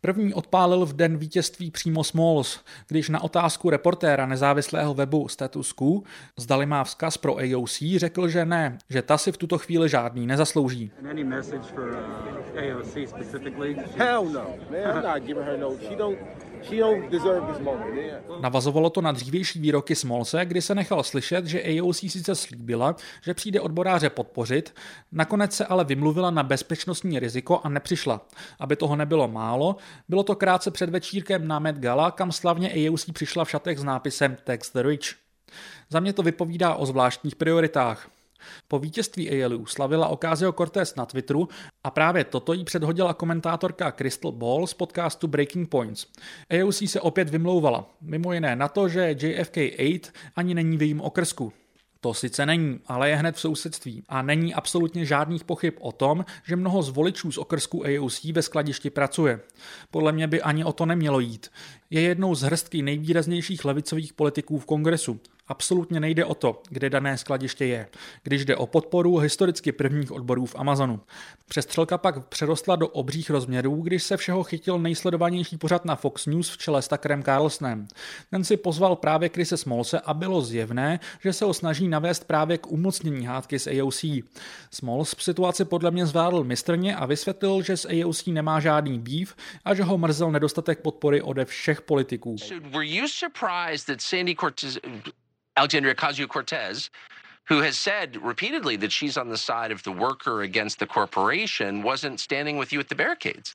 První odpálil v den vítězství přímo Smalls, když na otázku reportéra nezávislého webu Status Quo, zdali má vzkaz pro AOC, řekl, že ne, že ta si v tuto chvíli žádný nezaslouží. Hell no, man. I'm not giving her no. She don't. Navazovalo to na dřívější výroky Smolse, kdy se nechal slyšet, že AOC sice slíbila, že přijde odboráře podpořit, nakonec se ale vymluvila na bezpečnostní riziko a nepřišla. Aby toho nebylo málo, bylo to krátce před večírkem na Met Gala, kam slavně AOC přišla v šatech s nápisem Text the Rich. Za mě to vypovídá o zvláštních prioritách. Po vítězství ALU slavila Ocasio-Cortez na Twitteru a právě toto jí předhodila komentátorka Crystal Ball z podcastu Breaking Points. AOC se opět vymlouvala, mimo jiné na to, že JFK-8 ani není v jejím okrsku. To sice není, ale je hned v sousedství a není absolutně žádných pochyb o tom, že mnoho z voličů z okrsku AOC ve skladišti pracuje. Podle mě by ani o to nemělo jít. Je jednou z hrstky nejvýraznějších levicových politiků v kongresu Absolutně nejde o to, kde dané skladiště je, když jde o podporu historicky prvních odborů v Amazonu. Přestřelka pak přerostla do obřích rozměrů, když se všeho chytil nejsledovanější pořad na Fox News v čele s Tuckerem Carlsonem. Ten si pozval právě Krise Smolse a bylo zjevné, že se ho snaží navést právě k umocnění hádky s AOC. Smalls situaci podle mě zvládl mistrně a vysvětlil, že s AOC nemá žádný býv a že ho mrzel nedostatek podpory ode všech politiků. Were you surprised that Sandy Cortez Alexandria Ocasio Cortez, who has said repeatedly that she's on the side of the worker against the corporation, wasn't standing with you at the barricades.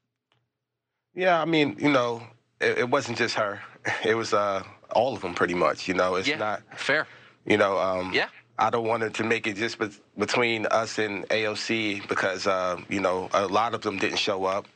Yeah, I mean, you know, it, it wasn't just her. (laughs) It was uh, all of them, pretty much. You know, it's yeah, not fair. You know, um, yeah. I don't want it to make it just be- between us and AOC because uh, you know a lot of them didn't show up,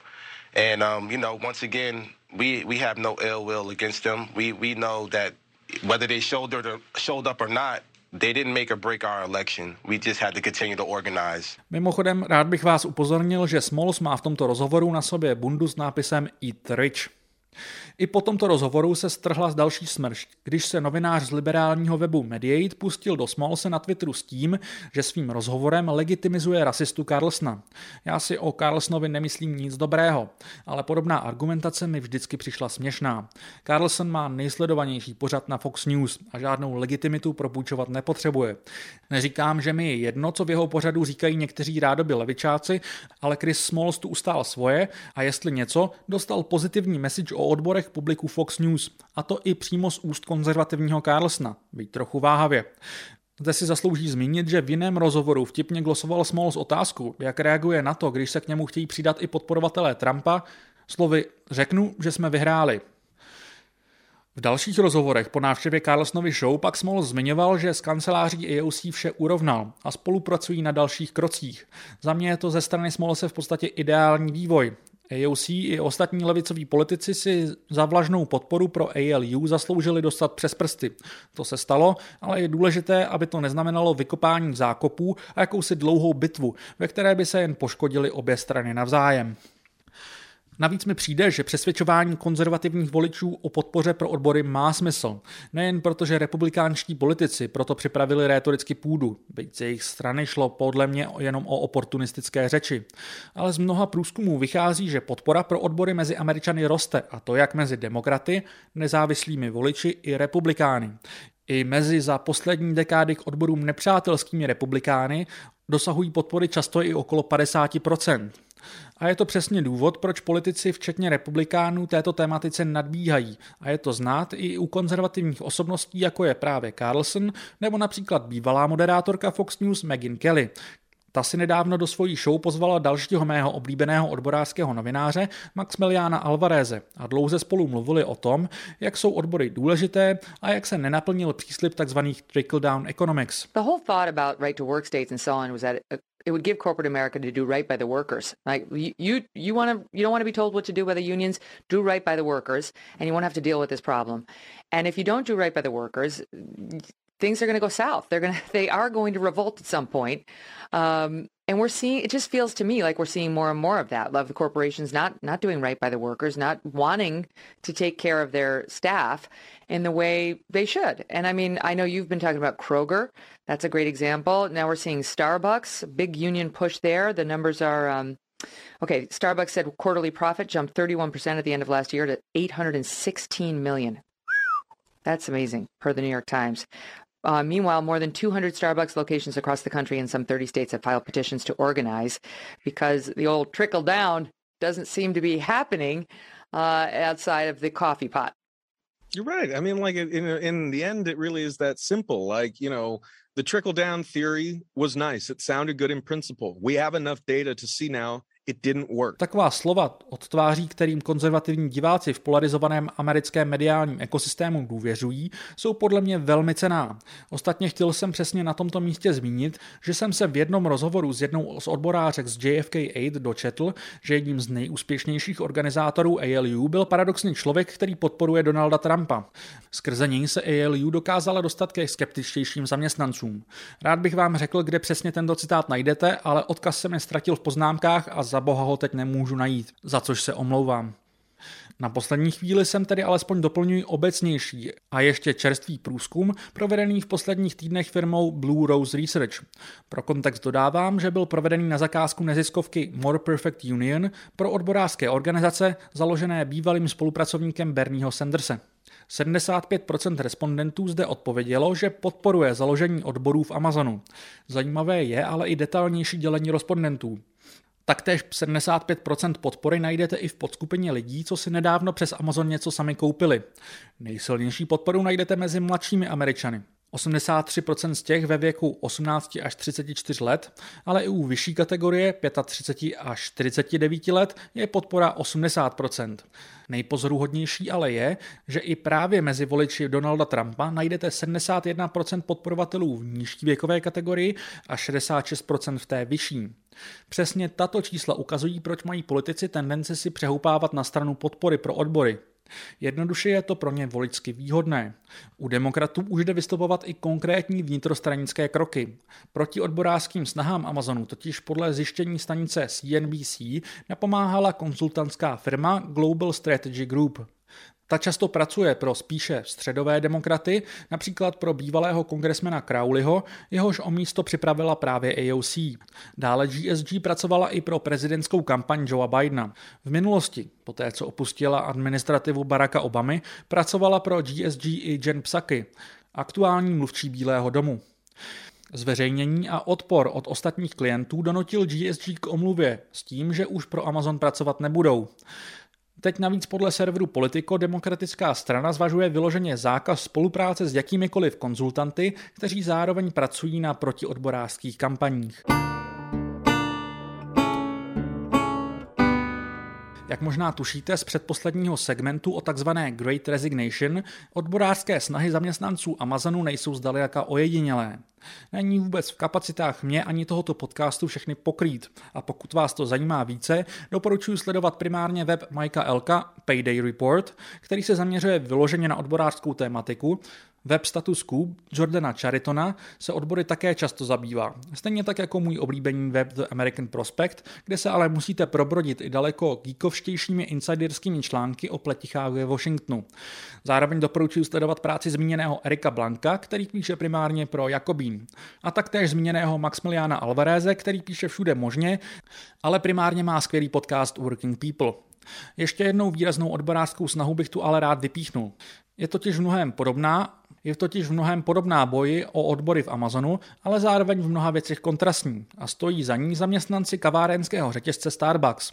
and um, you know once again we we have no ill will against them. We we know that whether they showed, or, showed up or not, They didn't make or break our election. We just had to continue to organize. Mimochodem, rád bych vás upozornil, že Smalls má v tomto rozhovoru na sobě bundu s nápisem Eat Rich. I po tomto rozhovoru se strhla z další smršť, když se novinář z liberálního webu Mediate pustil do Smolse na Twitteru s tím, že svým rozhovorem legitimizuje rasistu Carlsona. Já si o Carlsonovi nemyslím nic dobrého, ale podobná argumentace mi vždycky přišla směšná. Carlson má nejsledovanější pořad na Fox News a žádnou legitimitu propůjčovat nepotřebuje. Neříkám, že mi je jedno, co v jeho pořadu říkají někteří rádoby levičáci, ale Chris Smalls tu ustál svoje a jestli něco, dostal pozitivní message o odborech publiku Fox News, a to i přímo z úst konzervativního Carlsona, být trochu váhavě. Zde si zaslouží zmínit, že v jiném rozhovoru vtipně glosoval Smalls otázku, jak reaguje na to, když se k němu chtějí přidat i podporovatelé Trumpa, slovy řeknu, že jsme vyhráli. V dalších rozhovorech po návštěvě Carlsonovy show pak Small zmiňoval, že s kanceláří AOC vše urovnal a spolupracují na dalších krocích. Za mě je to ze strany se v podstatě ideální vývoj. AOC i ostatní levicoví politici si za vlažnou podporu pro ALU zasloužili dostat přes prsty. To se stalo, ale je důležité, aby to neznamenalo vykopání zákopů a jakousi dlouhou bitvu, ve které by se jen poškodili obě strany navzájem. Navíc mi přijde, že přesvědčování konzervativních voličů o podpoře pro odbory má smysl. Nejen proto, že republikánští politici proto připravili rétoricky půdu, byť z jejich strany šlo podle mě jenom o oportunistické řeči. Ale z mnoha průzkumů vychází, že podpora pro odbory mezi Američany roste, a to jak mezi demokraty, nezávislými voliči i republikány. I mezi za poslední dekády k odborům nepřátelskými republikány dosahují podpory často i okolo 50%. A je to přesně důvod, proč politici, včetně republikánů, této tématice nadbíhají. A je to znát i u konzervativních osobností, jako je právě Carlson, nebo například bývalá moderátorka Fox News Megyn Kelly, ta si nedávno do svojí show pozvala dalšího mého oblíbeného odborářského novináře Maximiliana Alvareze a dlouze spolu mluvili o tom, jak jsou odbory důležité a jak se nenaplnil příslip tzv. trickle-down economics. The whole thought about right to work states and so on was that it would give corporate America to do right by the workers. Like you, you, want to, you don't want to be told what to do by the unions. Do right by the workers, and you won't have to deal with this problem. And if you don't do right by the workers, things are going to go south. They're going (laughs) to, they are going to revolt at some point. Um, and we're seeing, it just feels to me like we're seeing more and more of that. Love the corporations not, not doing right by the workers, not wanting to take care of their staff in the way they should. And I mean, I know you've been talking about Kroger. That's a great example. Now we're seeing Starbucks, big union push there. The numbers are, um, okay, Starbucks said quarterly profit jumped 31% at the end of last year to 816 million. That's amazing, per the New York Times. Uh, meanwhile, more than 200 Starbucks locations across the country in some 30 states have filed petitions to organize because the old trickle down doesn't seem to be happening uh, outside of the coffee pot. You're right. I mean, like in in the end, it really is that simple. Like you know, the trickle down theory was nice. It sounded good in principle. We have enough data to see now it didn't work. Taková slova od tváří, kterým konzervativní diváci v polarizovaném americkém mediálním ekosystému důvěřují, jsou podle mě velmi cená. Ostatně chtěl jsem přesně na tomto místě zmínit, že jsem se v jednom rozhovoru s jednou z odborářek z JFK Aid dočetl, že jedním z nejúspěšnějších organizátorů ALU byl paradoxně člověk, který podporuje Donalda Trumpa. Skrze něj se ALU dokázala dostat ke skeptičtějším zaměstnancům. Rád bych vám řekl, kde přesně tento citát najdete, ale odkaz se mi ztratil v poznámkách a za boha ho teď nemůžu najít, za což se omlouvám. Na poslední chvíli jsem tedy alespoň doplňuji obecnější a ještě čerstvý průzkum, provedený v posledních týdnech firmou Blue Rose Research. Pro kontext dodávám, že byl provedený na zakázku neziskovky More Perfect Union pro odborářské organizace založené bývalým spolupracovníkem Bernieho Sandersa. 75% respondentů zde odpovědělo, že podporuje založení odborů v Amazonu. Zajímavé je ale i detailnější dělení respondentů. Taktéž 75% podpory najdete i v podskupině lidí, co si nedávno přes Amazon něco sami koupili. Nejsilnější podporu najdete mezi mladšími Američany. 83% z těch ve věku 18 až 34 let, ale i u vyšší kategorie 35 až 49 let je podpora 80%. Nejpozoruhodnější ale je, že i právě mezi voliči Donalda Trumpa najdete 71% podporovatelů v nižší věkové kategorii a 66% v té vyšší. Přesně tato čísla ukazují, proč mají politici tendenci si přehoupávat na stranu podpory pro odbory. Jednoduše je to pro ně voličsky výhodné. U demokratů už jde vystupovat i konkrétní vnitrostranické kroky. Proti odborářským snahám Amazonu totiž podle zjištění stanice CNBC napomáhala konzultantská firma Global Strategy Group. Ta často pracuje pro spíše středové demokraty, například pro bývalého kongresmena Crowleyho, jehož o místo připravila právě AOC. Dále GSG pracovala i pro prezidentskou kampaň Joea Bidena. V minulosti, poté co opustila administrativu Baracka Obamy, pracovala pro GSG i Jen Psaki, aktuální mluvčí Bílého domu. Zveřejnění a odpor od ostatních klientů donutil GSG k omluvě s tím, že už pro Amazon pracovat nebudou. Teď navíc podle serveru Politico demokratická strana zvažuje vyloženě zákaz spolupráce s jakýmikoliv konzultanty, kteří zároveň pracují na protiodborářských kampaních. Jak možná tušíte z předposledního segmentu o takzvané Great Resignation, odborářské snahy zaměstnanců Amazonu nejsou zdaleka ojedinělé. Není vůbec v kapacitách mě ani tohoto podcastu všechny pokrýt a pokud vás to zajímá více, doporučuji sledovat primárně web Majka Elka Payday Report, který se zaměřuje vyloženě na odborářskou tématiku Web Status Quo Jordana Charitona se odbory také často zabývá. Stejně tak jako můj oblíbený web The American Prospect, kde se ale musíte probrodit i daleko geekovštějšími insiderskými články o pletichách ve Washingtonu. Zároveň doporučuji sledovat práci zmíněného Erika Blanka, který píše primárně pro Jakobín. A taktéž zmíněného Maximiliana Alvareze, který píše všude možně, ale primárně má skvělý podcast Working People. Ještě jednou výraznou odborářskou snahu bych tu ale rád vypíchnul. Je totiž mnohem podobná je totiž v mnohem podobná boji o odbory v Amazonu, ale zároveň v mnoha věcech kontrastní a stojí za ní zaměstnanci kavárenského řetězce Starbucks.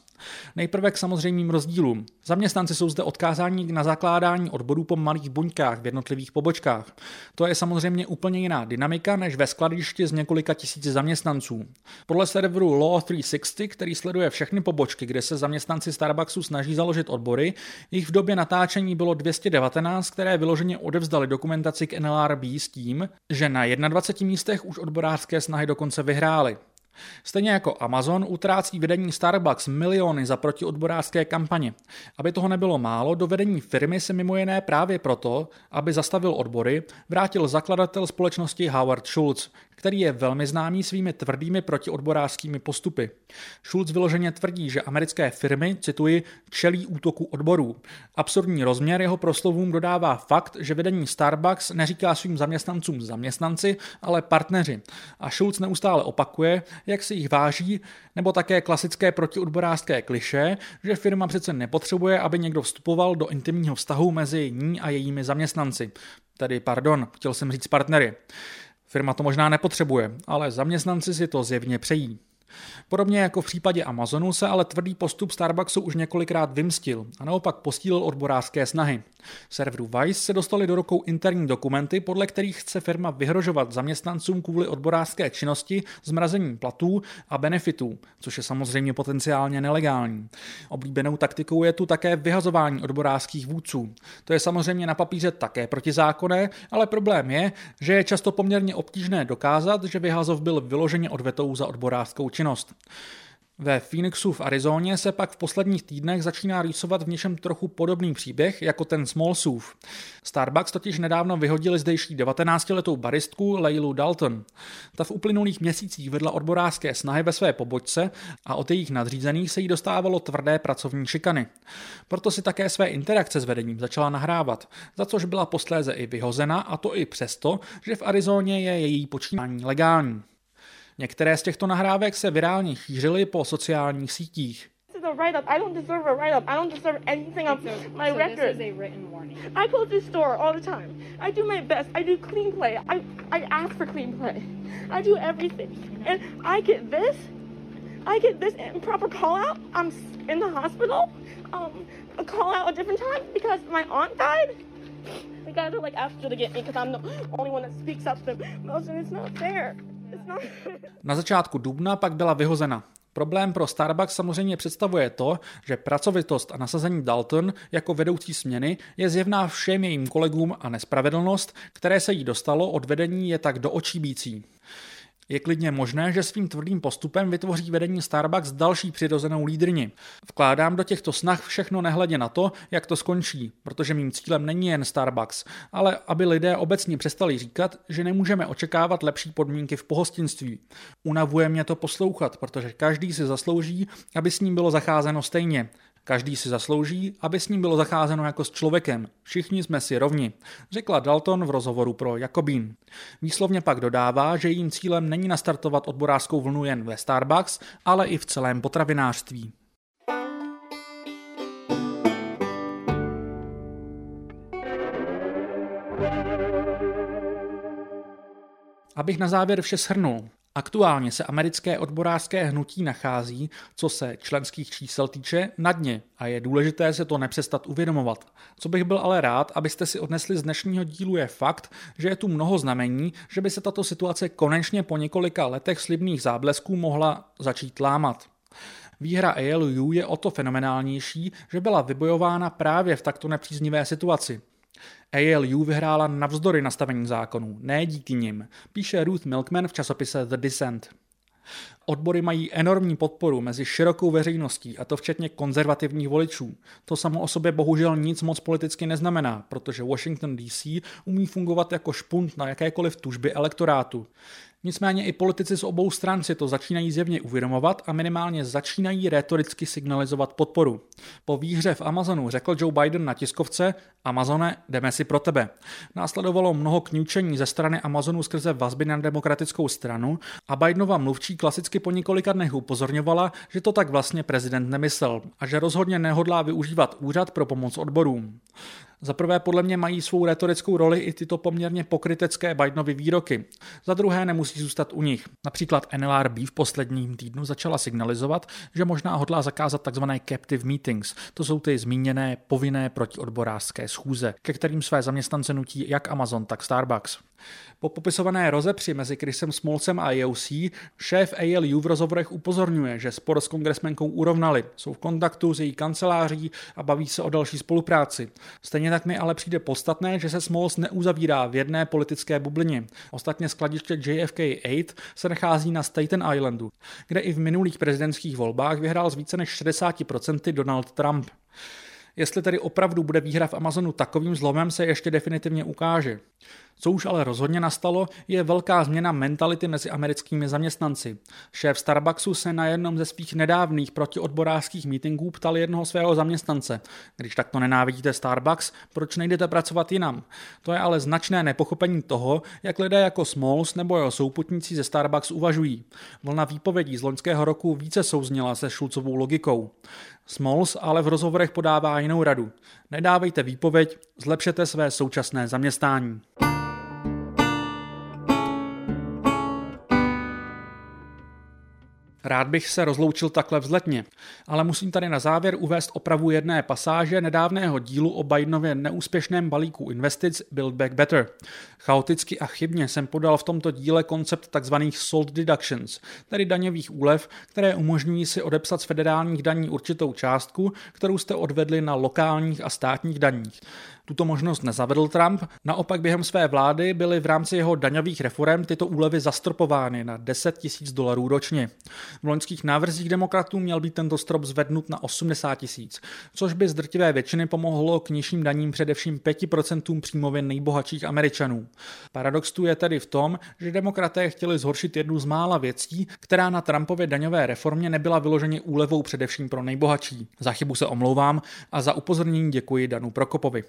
Nejprve k samozřejmým rozdílům. Zaměstnanci jsou zde odkázáni na zakládání odborů po malých buňkách v jednotlivých pobočkách. To je samozřejmě úplně jiná dynamika než ve skladišti z několika tisíci zaměstnanců. Podle serveru Law 360, který sleduje všechny pobočky, kde se zaměstnanci Starbucksu snaží založit odbory, jich v době natáčení bylo 219, které vyloženě odevzdali dokumentaci k NLRB s tím, že na 21 místech už odborářské snahy dokonce vyhrály. Stejně jako Amazon utrácí vedení Starbucks miliony za protiodborářské kampaně. Aby toho nebylo málo, do vedení firmy se mimo jiné právě proto, aby zastavil odbory, vrátil zakladatel společnosti Howard Schultz, který je velmi známý svými tvrdými protiodborářskými postupy. Schulz vyloženě tvrdí, že americké firmy, cituji, čelí útoku odborů. Absurdní rozměr jeho proslovům dodává fakt, že vedení Starbucks neříká svým zaměstnancům zaměstnanci, ale partneři. A Schulz neustále opakuje, jak si jich váží, nebo také klasické protiodborářské kliše, že firma přece nepotřebuje, aby někdo vstupoval do intimního vztahu mezi ní a jejími zaměstnanci. Tedy, pardon, chtěl jsem říct partnery. Firma to možná nepotřebuje, ale zaměstnanci si to zjevně přejí. Podobně jako v případě Amazonu se ale tvrdý postup Starbucksu už několikrát vymstil a naopak postílil odborářské snahy. Serveru Vice se dostali do rukou interní dokumenty, podle kterých chce firma vyhrožovat zaměstnancům kvůli odborářské činnosti zmrazením platů a benefitů, což je samozřejmě potenciálně nelegální. Oblíbenou taktikou je tu také vyhazování odborářských vůdců. To je samozřejmě na papíře také protizákonné, ale problém je, že je často poměrně obtížné dokázat, že vyhazov byl vyloženě odvetou za odborářskou činnost. Ve Phoenixu v Arizoně se pak v posledních týdnech začíná rýsovat v něčem trochu podobný příběh jako ten Smallsův. Starbucks totiž nedávno vyhodili zdejší 19-letou baristku Leilu Dalton. Ta v uplynulých měsících vedla odborářské snahy ve své pobočce a od jejich nadřízených se jí dostávalo tvrdé pracovní šikany. Proto si také své interakce s vedením začala nahrávat, za což byla posléze i vyhozena a to i přesto, že v Arizoně je její počínání legální. Některé z těchto nahrávek se virálně šířily po sociálních sítích. a write-up. I don't deserve a write-up. I don't deserve anything on my so record. this is a written warning. I go to the store all the time. I do my best. I do clean play. I, I ask for clean play. I do everything. And I get this. I get this improper call out. I'm in the hospital. Um, a call out a different time because my aunt died. The guys are like after to get me because I'm the only one that speaks up to them. Most and it's not fair. Na začátku dubna pak byla vyhozena. Problém pro Starbucks samozřejmě představuje to, že pracovitost a nasazení Dalton jako vedoucí směny je zjevná všem jejím kolegům a nespravedlnost, které se jí dostalo od vedení je tak do očí bící. Je klidně možné, že svým tvrdým postupem vytvoří vedení Starbucks další přirozenou lídrni. Vkládám do těchto snah všechno nehledě na to, jak to skončí, protože mým cílem není jen Starbucks, ale aby lidé obecně přestali říkat, že nemůžeme očekávat lepší podmínky v pohostinství. Unavuje mě to poslouchat, protože každý si zaslouží, aby s ním bylo zacházeno stejně. Každý si zaslouží, aby s ním bylo zacházeno jako s člověkem. Všichni jsme si rovni, řekla Dalton v rozhovoru pro Jakobín. Výslovně pak dodává, že jejím cílem není nastartovat odborářskou vlnu jen ve Starbucks, ale i v celém potravinářství. Abych na závěr vše shrnul. Aktuálně se americké odborářské hnutí nachází, co se členských čísel týče, na dně a je důležité se to nepřestat uvědomovat. Co bych byl ale rád, abyste si odnesli z dnešního dílu je fakt, že je tu mnoho znamení, že by se tato situace konečně po několika letech slibných záblesků mohla začít lámat. Výhra ALU je o to fenomenálnější, že byla vybojována právě v takto nepříznivé situaci. ALU vyhrála navzdory nastavení zákonů, ne díky nim, píše Ruth Milkman v časopise The Dissent. Odbory mají enormní podporu mezi širokou veřejností, a to včetně konzervativních voličů. To samo o sobě bohužel nic moc politicky neznamená, protože Washington DC umí fungovat jako špunt na jakékoliv tužby elektorátu. Nicméně i politici z obou stran si to začínají zjevně uvědomovat a minimálně začínají retoricky signalizovat podporu. Po výhře v Amazonu řekl Joe Biden na tiskovce Amazone, jdeme si pro tebe. Následovalo mnoho kňučení ze strany Amazonu skrze vazby na demokratickou stranu a Bidenova mluvčí klasicky po několika dnech upozorňovala, že to tak vlastně prezident nemyslel a že rozhodně nehodlá využívat úřad pro pomoc odborům. Za prvé podle mě mají svou retorickou roli i tyto poměrně pokrytecké Bidenovy výroky. Za druhé nemusí zůstat u nich. Například NLRB v posledním týdnu začala signalizovat, že možná hodlá zakázat tzv. captive meetings. To jsou ty zmíněné povinné protiodborářské schůze, ke kterým své zaměstnance nutí jak Amazon, tak Starbucks. Po popisované rozepři mezi Chrisem Smolcem a EOC šéf ALU v rozhovorech upozorňuje, že spor s kongresmenkou urovnali, jsou v kontaktu s její kanceláří a baví se o další spolupráci. Stejně tak mi ale přijde podstatné, že se Smalls neuzavírá v jedné politické bublině. Ostatně skladiště JFK 8 se nachází na Staten Islandu, kde i v minulých prezidentských volbách vyhrál z více než 60% Donald Trump. Jestli tedy opravdu bude výhra v Amazonu takovým zlomem, se ještě definitivně ukáže. Co už ale rozhodně nastalo, je velká změna mentality mezi americkými zaměstnanci. Šéf Starbucksu se na jednom ze svých nedávných protiodborářských mítinků ptal jednoho svého zaměstnance. Když takto nenávidíte Starbucks, proč nejdete pracovat jinam? To je ale značné nepochopení toho, jak lidé jako Smalls nebo jeho souputníci ze Starbucks uvažují. Vlna výpovědí z loňského roku více souzněla se Šulcovou logikou. Smalls ale v rozhovorech podává jinou radu. Nedávejte výpověď, zlepšete své současné zaměstnání. Rád bych se rozloučil takhle vzletně, ale musím tady na závěr uvést opravu jedné pasáže nedávného dílu o Bidenově neúspěšném balíku investic Build Back Better. Chaoticky a chybně jsem podal v tomto díle koncept tzv. sold deductions, tedy daňových úlev, které umožňují si odepsat z federálních daní určitou částku, kterou jste odvedli na lokálních a státních daních. Tuto možnost nezavedl Trump, naopak během své vlády byly v rámci jeho daňových reform tyto úlevy zastropovány na 10 tisíc dolarů ročně. V loňských návrzích demokratů měl být tento strop zvednut na 80 tisíc, což by z drtivé většiny pomohlo k nižším daním především 5% příjmově nejbohatších Američanů. Paradox tu je tedy v tom, že demokraté chtěli zhoršit jednu z mála věcí, která na Trumpově daňové reformě nebyla vyloženě úlevou především pro nejbohatší. Za chybu se omlouvám a za upozornění děkuji Danu Prokopovi.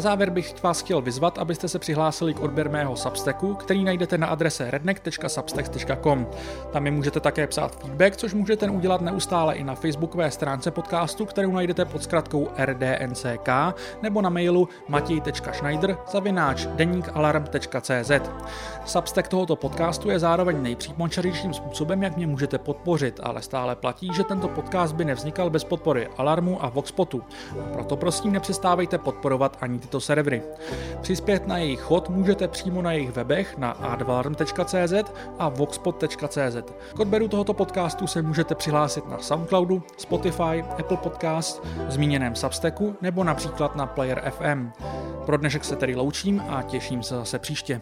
Na závěr bych vás chtěl vyzvat, abyste se přihlásili k odběr mého Substacku, který najdete na adrese redneck.substack.com. Tam mi můžete také psát feedback, což můžete udělat neustále i na facebookové stránce podcastu, kterou najdete pod zkratkou rdnck, nebo na mailu matěj.schneider zavináč. Substack tohoto podcastu je zároveň nejpřímočařejším způsobem, jak mě můžete podpořit, ale stále platí, že tento podcast by nevznikal bez podpory Alarmu a Voxpotu. Proto prosím nepřestávejte podporovat ani tyto servery. Přispět na jejich chod můžete přímo na jejich webech na advalarm.cz a voxpod.cz. K odběru tohoto podcastu se můžete přihlásit na Soundcloudu, Spotify, Apple Podcast, zmíněném Substacku nebo například na Player FM. Pro dnešek se tedy loučím a těším se zase příště.